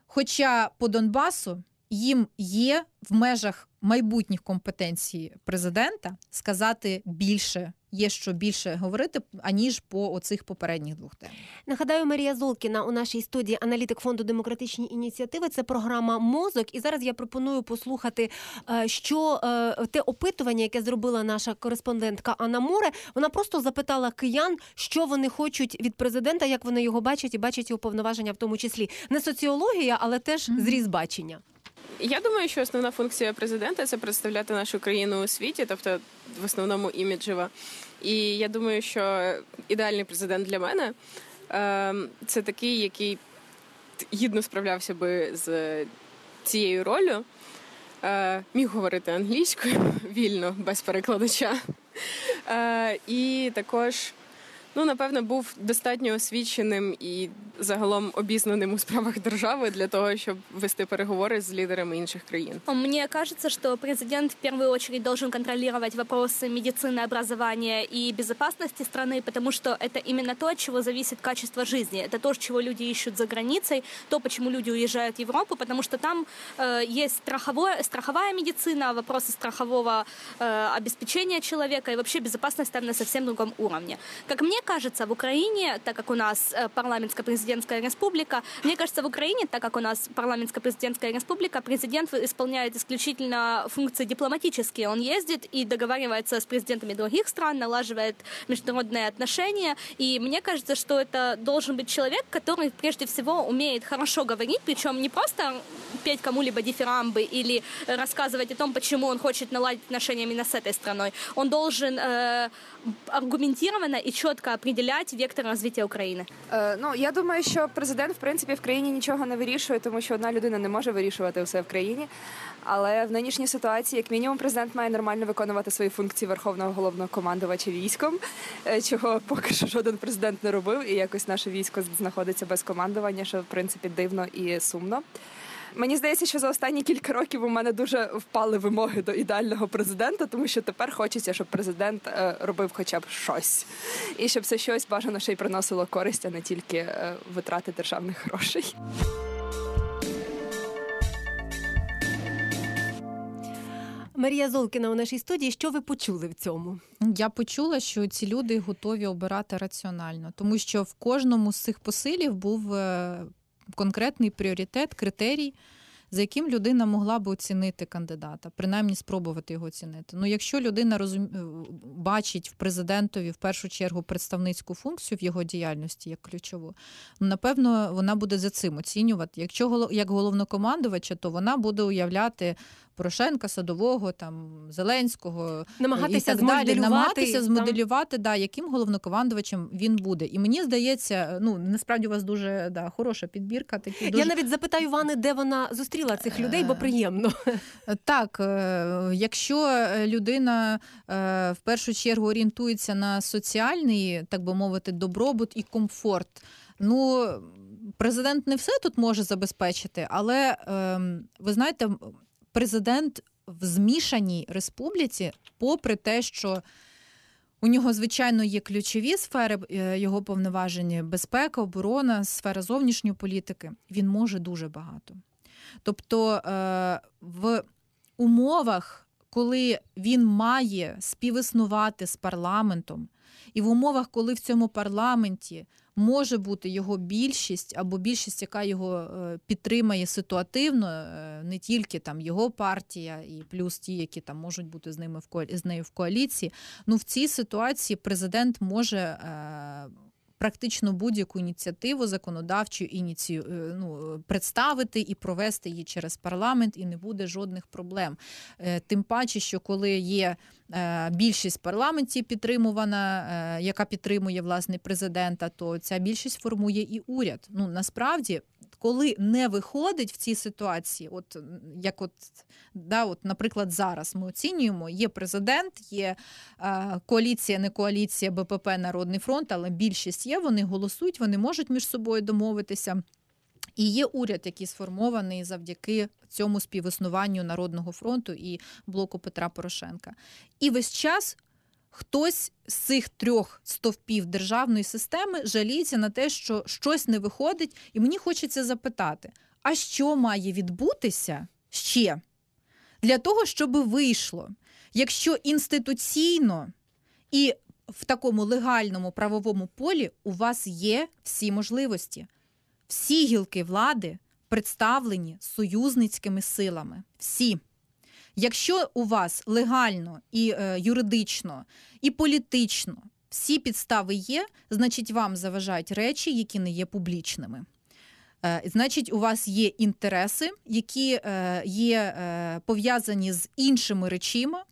Хоча по Донбасу їм є в межах майбутніх компетенцій президента сказати більше є що більше говорити аніж по оцих попередніх двох темах. Нагадаю, Марія Золкіна у нашій студії аналітик фонду демократичні ініціативи. Це програма мозок. І зараз я пропоную послухати, е, що е, те опитування, яке зробила наша кореспондентка Анна Море, вона просто запитала киян, що вони хочуть від президента, як вони його бачать і бачать його повноваження, в тому числі не соціологія, але теж зріз бачення. Я думаю, що основна функція президента це представляти нашу країну у світі, тобто в основному іміджева. І я думаю, що ідеальний президент для мене ем, це такий, який гідно справлявся би з цією ролью. Е, міг говорити англійською вільно, без перекладача. Е, і також ну напевно був достатньо освіченим і загалом обізнаним у справах держави для того, щоб вести переговори з лидерами інших країн. Мне кажется, что президент в первую очередь должен контролировать вопросы медицины, образования и безопасности страны, потому что это именно то, от чего зависит качество жизни. Это то, чего люди ищут за границей, то, почему люди уезжают в Европу, потому что там э, есть страховое, страховая медицина, вопросы страхового э, обеспечения человека и вообще безопасность там на совсем другом уровне. Как мне кажется, в Украине, так как у нас э, парламентско-президентская республика, мне кажется, в Украине, так как у нас парламентско-президентская республика, президент исполняет исключительно функции дипломатические. Он ездит и договаривается с президентами других стран, налаживает международные отношения. И мне кажется, что это должен быть человек, который прежде всего умеет хорошо говорить, причем не просто петь кому-либо дифирамбы или рассказывать о том, почему он хочет наладить отношения именно с этой страной. Он должен э, аргументированно і чітко определять вектор розвитку України? Е, ну я думаю, що президент в принципі в країні нічого не вирішує, тому що одна людина не може вирішувати все в країні. Але в нинішній ситуації, як мінімум, президент має нормально виконувати свої функції верховного головного командувача військом, е, чого поки що жоден президент не робив, і якось наше військо знаходиться без командування, що в принципі дивно і сумно. Мені здається, що за останні кілька років у мене дуже впали вимоги до ідеального президента, тому що тепер хочеться, щоб президент е, робив хоча б щось, і щоб це щось бажано ще й приносило користь, а не тільки е, витрати державних грошей. Марія Золкіна у нашій студії. Що ви почули в цьому? Я почула, що ці люди готові обирати раціонально, тому що в кожному з цих посилів був е, конкретний пріоритет, критерій, за яким людина могла б оцінити кандидата, принаймні спробувати його оцінити. Ну, якщо людина розум... Е, бачить в президентові в першу чергу представницьку функцію в його діяльності як ключову, ну напевно, вона буде за цим оцінювати. Якщо як головнокомандувача, то вона буде уявляти Порошенка, Садового, там Зеленського намагатися і так далі, намагатися змоделювати, да, яким головнокомандувачем він буде. І мені здається, ну насправді у вас дуже да, хороша підбірка. Такі дуже... Я навіть запитаю Вани, де вона зустріла цих людей, бо приємно. Так, е, якщо людина е, в першу чергу орієнтується на соціальний, так би мовити, добробут і комфорт. Ну, президент не все тут може забезпечити, але ем, ви знаєте, президент в змішаній республіці, попри те, що у нього, звичайно, є ключові сфери е, його повноваження: безпека, оборона, сфера зовнішньої політики, він може дуже багато. Тобто е, в умовах, коли він має співіснувати з парламентом, і в умовах, коли в цьому парламенті може бути його більшість або більшість, яка його е, підтримає ситуативно, е, не тільки там його партія, і плюс ті, які там можуть бути з ними в з нею в коаліції. Ну в цій ситуації президент може. Е, практично будь-яку ініціативу законодавчу ініцію ну, представити і провести її через парламент, і не буде жодних проблем. Тим паче, що коли є Е, більшість в парламенті підтримувана, е, яка підтримує власне президента, то ця більшість формує і уряд. Ну насправді. Коли не виходить в цій ситуації, от як от да, от, наприклад, зараз ми оцінюємо, є президент, є е, коаліція, не коаліція БПП Народний фронт, але більшість є. Вони голосують, вони можуть між собою домовитися. І є уряд, який сформований завдяки цьому співіснуванню Народного фронту і блоку Петра Порошенка. І весь час хтось з цих трьох стовпів державної системи жаліється на те, що щось не виходить, і мені хочеться запитати: а що має відбутися ще для того, щоб вийшло, якщо інституційно і в такому легальному правовому полі у вас є всі можливості? Всі гілки влади представлені союзницькими силами. Всі. Якщо у вас легально і е, юридично, і політично всі підстави є, значить вам заважають речі, які не є публічними. Е, значить, у вас є інтереси, які е, є е, пов'язані з іншими речима,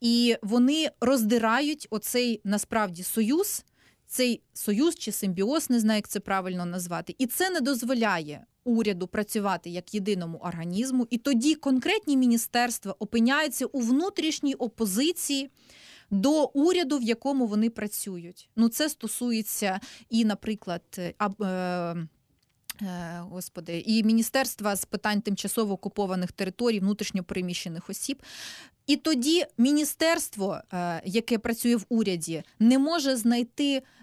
і вони роздирають оцей насправді союз цей союз чи симбіоз, не знаю, як це правильно назвати, і це не дозволяє уряду працювати як єдиному організму, і тоді конкретні міністерства опиняються у внутрішній опозиції. До уряду, в якому вони працюють. Ну, це стосується і, наприклад, е, е, Господи, і Міністерства з питань тимчасово окупованих територій, внутрішньопереміщених осіб. І тоді міністерство, е, яке працює в уряді, не може знайти Е, е,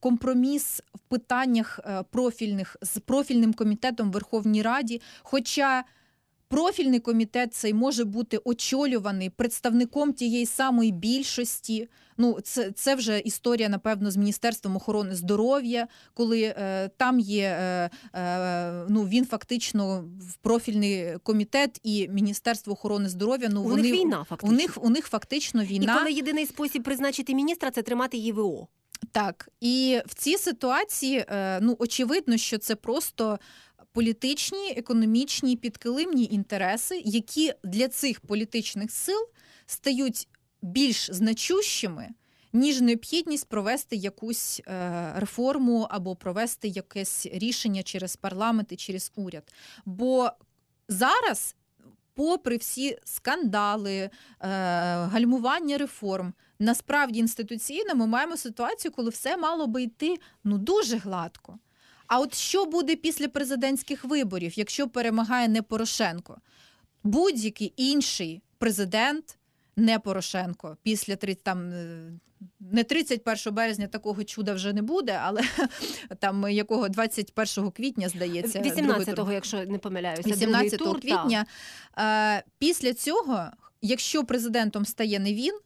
компроміс в питаннях е, профільних з профільним комітетом в Верховній Раді. Хоча Профільний комітет цей може бути очолюваний представником тієї самої більшості. Ну, це це вже історія, напевно, з Міністерством охорони здоров'я, коли е, там є е, е, ну він фактично в профільний комітет і Міністерство охорони здоров'я. Ну У вони них війна, фактично. У них у них фактично війна. І коли єдиний спосіб призначити міністра це тримати ЄВО. Так, і в цій ситуації е, ну очевидно, що це просто політичні, економічні, підкилимні інтереси, які для цих політичних сил стають більш значущими. Ніж необхідність провести якусь е, реформу або провести якесь рішення через парламент і через уряд. Бо зараз, попри всі скандали, е, гальмування реформ, насправді інституційно ми маємо ситуацію, коли все мало би йти ну дуже гладко. А от що буде після президентських виборів, якщо перемагає не Порошенко? Будь-який інший президент, не Порошенко, після 30, там е, не 31 березня такого чуда вже не буде, але там якого 21 квітня здається, 18-го, якщо не помиляюся, 18 тур, квітня. Та. Після цього, якщо президентом стає не він.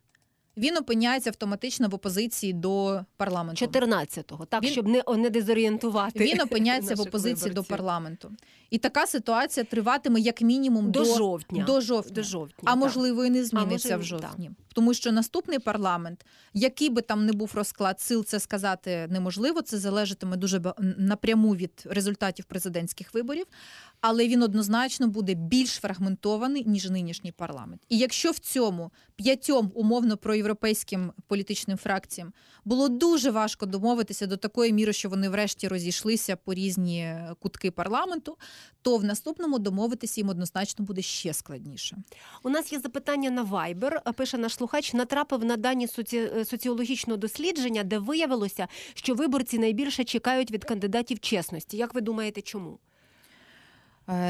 Він опиняється автоматично в опозиції до парламенту 14-го, так він, щоб не не дезорієнтувати. Він опиняється в опозиції виборців. до парламенту, і така ситуація триватиме як мінімум до, до жовтня. До жовтня. До жовтня а так. можливо, і не зміниться а, в жовтні, так. тому що наступний парламент, який би там не був розклад сил, це сказати неможливо. Це залежатиме дуже напряму від результатів президентських виборів. Але він однозначно буде більш фрагментований ніж нинішній парламент. І якщо в цьому п'ятьом умовно проєвропейським політичним фракціям було дуже важко домовитися до такої міри, що вони врешті розійшлися по різні кутки парламенту, то в наступному домовитися їм однозначно буде ще складніше. У нас є запитання на Viber. Пише наш слухач, натрапив на дані соці... соціологічного дослідження, де виявилося, що виборці найбільше чекають від кандидатів чесності. Як ви думаєте, чому?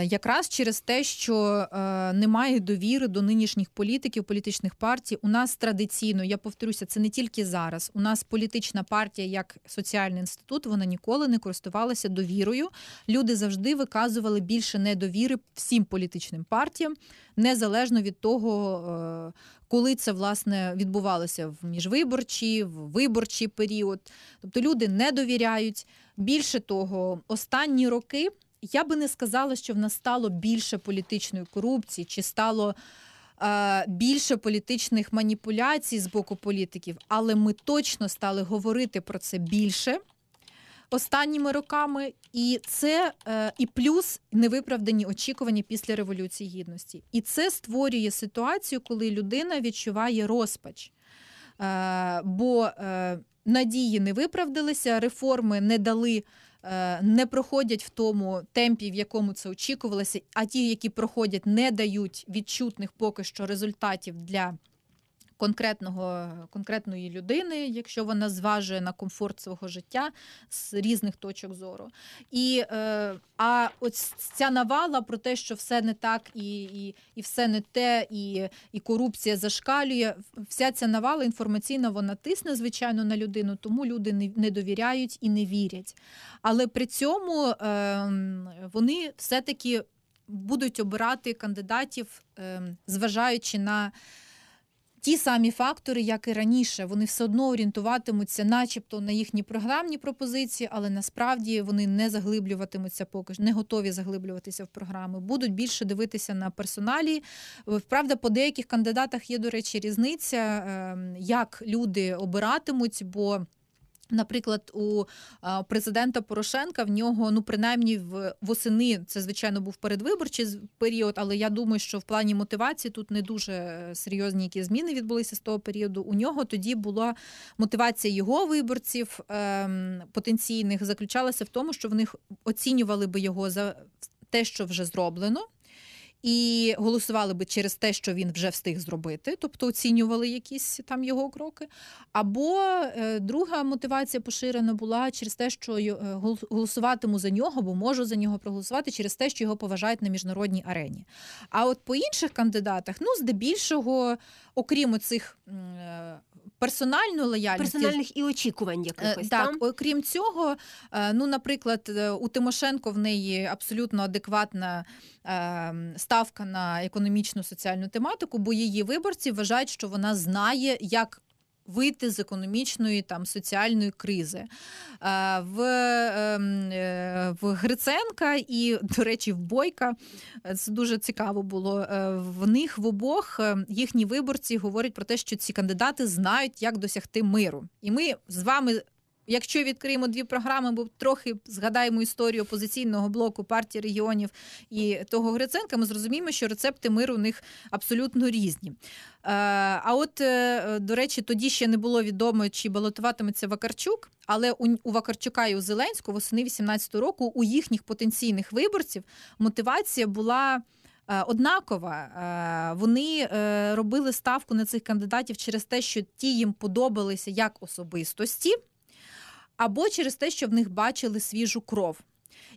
Якраз через те, що немає довіри до нинішніх політиків, політичних партій, у нас традиційно, я повторюся, це не тільки зараз. У нас політична партія, як соціальний інститут, вона ніколи не користувалася довірою. Люди завжди виказували більше недовіри всім політичним партіям, незалежно від того, коли це власне відбувалося в міжвиборчий, в виборчий період. Тобто люди не довіряють. Більше того, останні роки. Я би не сказала, що в нас стало більше політичної корупції, чи стало е, більше політичних маніпуляцій з боку політиків, але ми точно стали говорити про це більше останніми роками, і це е, і плюс невиправдані очікування після революції гідності. І це створює ситуацію, коли людина відчуває розпач. Е, бо надії не виправдалися, реформи не дали не проходять в тому темпі, в якому це очікувалося, а ті, які проходять, не дають відчутних поки що результатів для конкретного, конкретної людини, якщо вона зважує на комфорт свого життя з різних точок зору. І, е, А ось ця навала про те, що все не так, і і, і все не те, і і корупція зашкалює. Вся ця навала інформаційна вона тисне, звичайно, на людину, тому люди не, не довіряють і не вірять. Але при цьому е, вони все-таки будуть обирати кандидатів, е, зважаючи на ті самі фактори, як і раніше, вони все одно орієнтуватимуться, начебто, на їхні програмні пропозиції, але насправді вони не заглиблюватимуться поки не готові заглиблюватися в програми. Будуть більше дивитися на персоналі. Правда, по деяких кандидатах є, до речі, різниця, ем, як люди обиратимуть, бо. Наприклад, у президента Порошенка в нього, ну принаймні в восени, це звичайно був передвиборчий період, але я думаю, що в плані мотивації тут не дуже серйозні які зміни відбулися з того періоду. У нього тоді була мотивація його виборців ем, потенційних заключалася в тому, що вони оцінювали би його за те, що вже зроблено і голосували би через те, що він вже встиг зробити, тобто оцінювали якісь там його кроки. Або е, друга мотивація поширена була через те, що е, голосуватиму за нього, бо можу за нього проголосувати через те, що його поважають на міжнародній арені. А от по інших кандидатах, ну здебільшого, окрім цих персональної лояльність персональних і очікувань Е, якихось Так, там. окрім цього, е, ну, наприклад, е, у Тимошенко в неї абсолютно адекватна е, ставка на економічну соціальну тематику, бо її виборці вважають, що вона знає, як. Вийти з економічної там соціальної кризи Е, в, ем, е, в Гриценка і, до речі, в Бойка е, це дуже цікаво було. В них в обох їхні виборці говорять про те, що ці кандидати знають, як досягти миру. І ми з вами. Якщо відкриємо дві програми, бо трохи згадаємо історію опозиційного блоку партії регіонів і того Гриценка, ми зрозуміємо, що рецепти миру у них абсолютно різні. Е, А от, е, до речі, тоді ще не було відомо, чи балотуватиметься Вакарчук, але у, Вакарчука і у Зеленського восени 18-го року у їхніх потенційних виборців мотивація була. е, Однакова вони робили ставку на цих кандидатів через те, що ті їм подобалися як особистості, або через те, що в них бачили свіжу кров.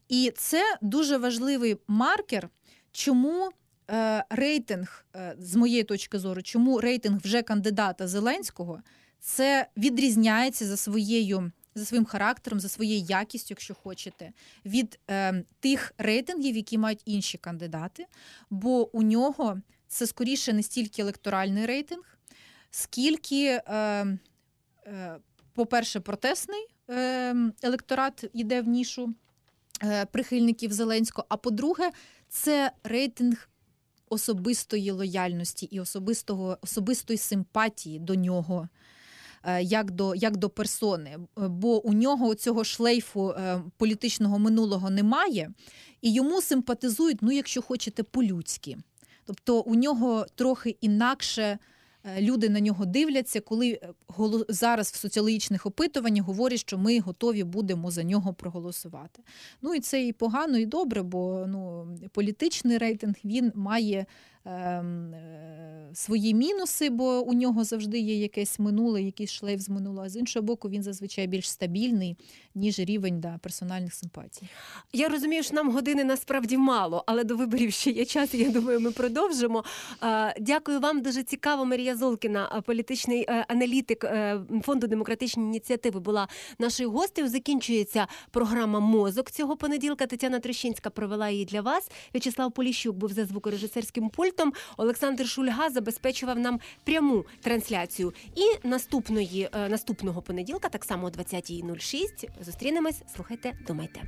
І це дуже важливий маркер, чому е, рейтинг, е, з моєї точки зору, чому рейтинг вже кандидата Зеленського це відрізняється за своєю. За своїм характером, за своєю якістю, якщо хочете, від е, тих рейтингів, які мають інші кандидати, бо у нього це скоріше не стільки електоральний рейтинг, скільки, е, е, по-перше, протестний е, електорат йде в нішу е, прихильників Зеленського. А по-друге, це рейтинг особистої лояльності і особистого, особистої симпатії до нього. е, Як до, як до персони, бо у нього цього шлейфу е, політичного минулого немає, і йому симпатизують, ну, якщо хочете, по-людськи. Тобто у нього трохи інакше люди на нього дивляться, коли е, зараз в соціологічних опитуваннях говорять, що ми готові будемо за нього проголосувати. Ну і це і погано, і добре, бо ну, політичний рейтинг він має ем, е, свої мінуси, бо у нього завжди є якесь минуле, якийсь шлейф з минулого. А з іншого боку, він зазвичай більш стабільний, ніж рівень да, персональних симпатій. Я розумію, що нам години насправді мало, але до виборів ще є час. Я думаю, ми продовжимо. Е, Дякую вам. Дуже цікаво. Марія Золкіна, е, політичний е, аналітик е, фонду демократичні ініціативи, була нашою гостею. Закінчується програма Мозок цього понеділка. Тетяна Трещинська провела її для вас. В'ячеслав Поліщук був за звукорежисерським пультом. Олександр Шульга забезпечував нам пряму трансляцію. І наступної наступного понеділка, так само о 20.06, зустрінемось. Слухайте, думайте.